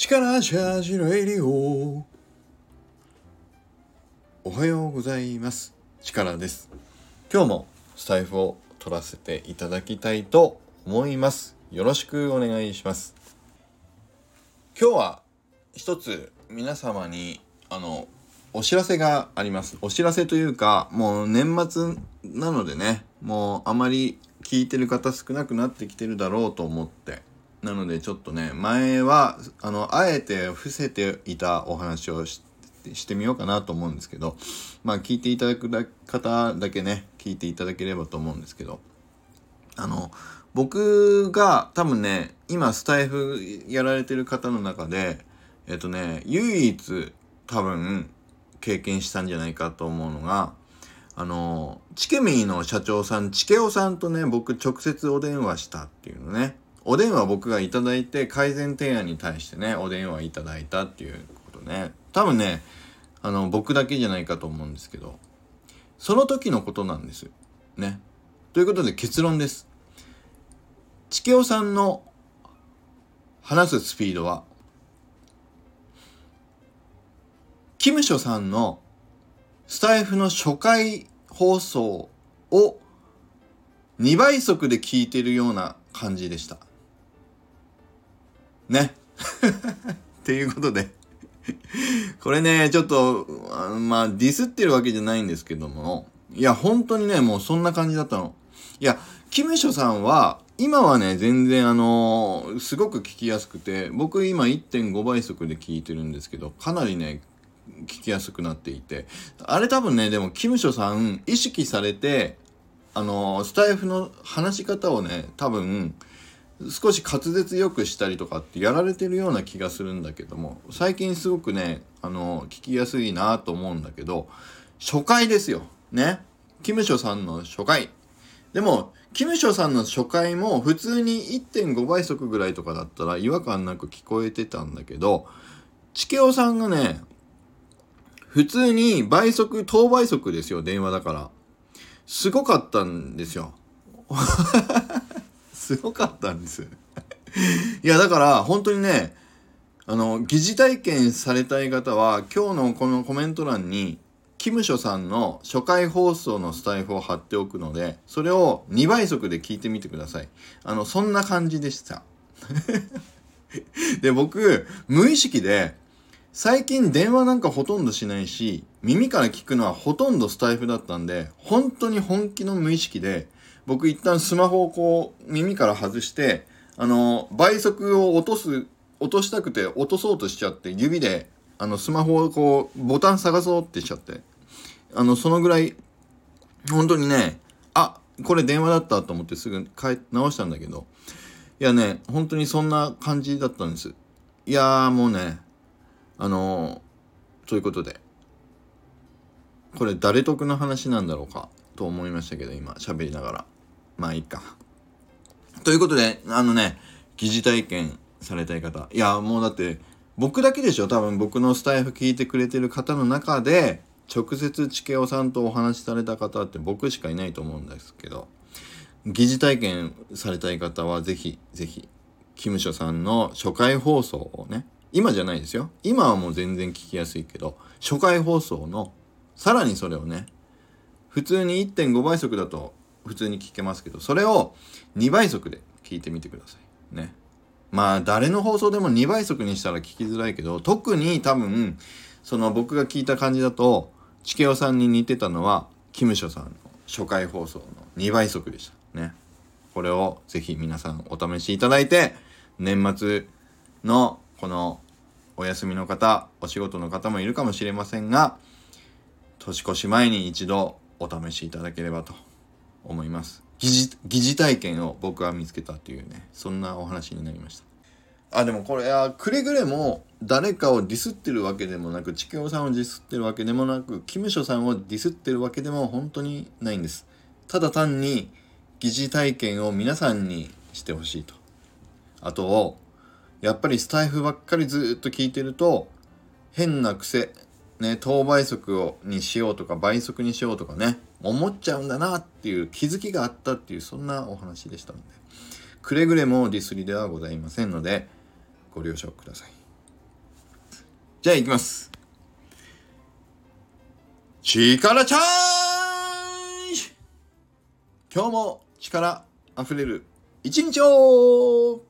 力チャージのエリオおはようございます。力です。今日もスタイフを取らせていただきたいと思います。よろしくお願いします。今日は一つ皆様にあのお知らせがあります。お知らせというかもう年末なのでねもうあまり聞いてる方少なくなってきてるだろうと思って。なのでちょっとね前はあのあえて伏せていたお話をしてみようかなと思うんですけどまあ聞いていただく方だけね聞いていただければと思うんですけどあの僕が多分ね今スタイフやられてる方の中でえっとね唯一多分経験したんじゃないかと思うのがあのチケミーの社長さんチケオさんとね僕直接お電話したっていうのね。お電話僕がいただいて改善提案に対してねお電話いただいたっていうことね。多分ねあの僕だけじゃないかと思うんですけどその時のことなんですね。ということで結論です。チケオさんの話すスピードはキムショさんのスタイフの初回放送を2倍速で聞いてるような感じでした。ね。っていうことでこれね、ちょっと、まあ、ディスってるわけじゃないんですけども、いや、本当にね、もうそんな感じだったの。いや、キムショさんは、今はね、全然あのー、すごく聞きやすくて、僕今1.5倍速で聞いてるんですけど、かなりね、聞きやすくなっていて、あれ多分ね、でも、キムショさん、意識されて、あのー、スタイフの話し方をね、多分、少し滑舌よくしたりとかってやられてるような気がするんだけども最近すごくねあの聞きやすいなと思うんだけど初回ですよ。ね。キムショさんの初回。でもキムショさんの初回も普通に1.5倍速ぐらいとかだったら違和感なく聞こえてたんだけどチケオさんがね普通に倍速等倍速ですよ電話だから。すごかったんですよ。すごかったんです いやだから本当にねあの疑似体験されたい方は今日のこのコメント欄にキムショさんの初回放送のスタイフを貼っておくのでそれを2倍速で聞いてみてください。あのそんな感じでした。で僕無意識で最近電話なんかほとんどしないし耳から聞くのはほとんどスタイフだったんで本当に本気の無意識で僕一旦スマホをこう耳から外してあの倍速を落とす落としたくて落とそうとしちゃって指であのスマホをこうボタン探そうってしちゃって。あのそのぐらい本当にねあこれ電話だったと思ってすぐ変え直したんだけど。いやね本当にそんな感じだったんです。いやもうねあのということでこれ誰得の話なんだろうかと思いましたけど今喋りながら。まあいいか。ということで、あのね、疑似体験されたい方。いや、もうだって、僕だけでしょ？多分僕のスタイフ聞いてくれてる方の中で、直接チケオさんとお話しされた方って僕しかいないと思うんですけど、疑似体験されたい方はぜひ、ぜひ、キムショさんの初回放送をね、今じゃないですよ。今はもう全然聞きやすいけど、初回放送の、さらにそれをね、普通に1.5倍速だと普通に聞けますけど、それを2倍速で聞いてみてください。ね。まあ、誰の放送でも2倍速にしたら聞きづらいけど、特に多分、その僕が聞いた感じだと、チケオさんに似てたのは、キムショさんの初回放送の2倍速でした。ね。これをぜひ皆さんお試しいただいて、年末のこのお休みの方、お仕事の方もいるかもしれませんが、年越し前に一度お試しいただければと思います。疑似体験を僕は見つけたというね、そんなお話になりました。あ、でもこれはくれぐれも誰かをディスってるわけでもなく、チケオさんをディスってるわけでもなく、キムショさんをディスってるわけでも本当にないんです。ただ単に疑似体験を皆さんにしてほしいと。あと、やっぱりスタイフばっかりずっと聞いてると、変な癖、ね、等倍速をにしようとか倍速にしようとかね、思っちゃうんだなっていう気づきがあったっていうそんなお話でしたので。くれぐれもディスりではございませんのでご了承ください。じゃあ行きます。力チャージ!今日も力あふれる一日を!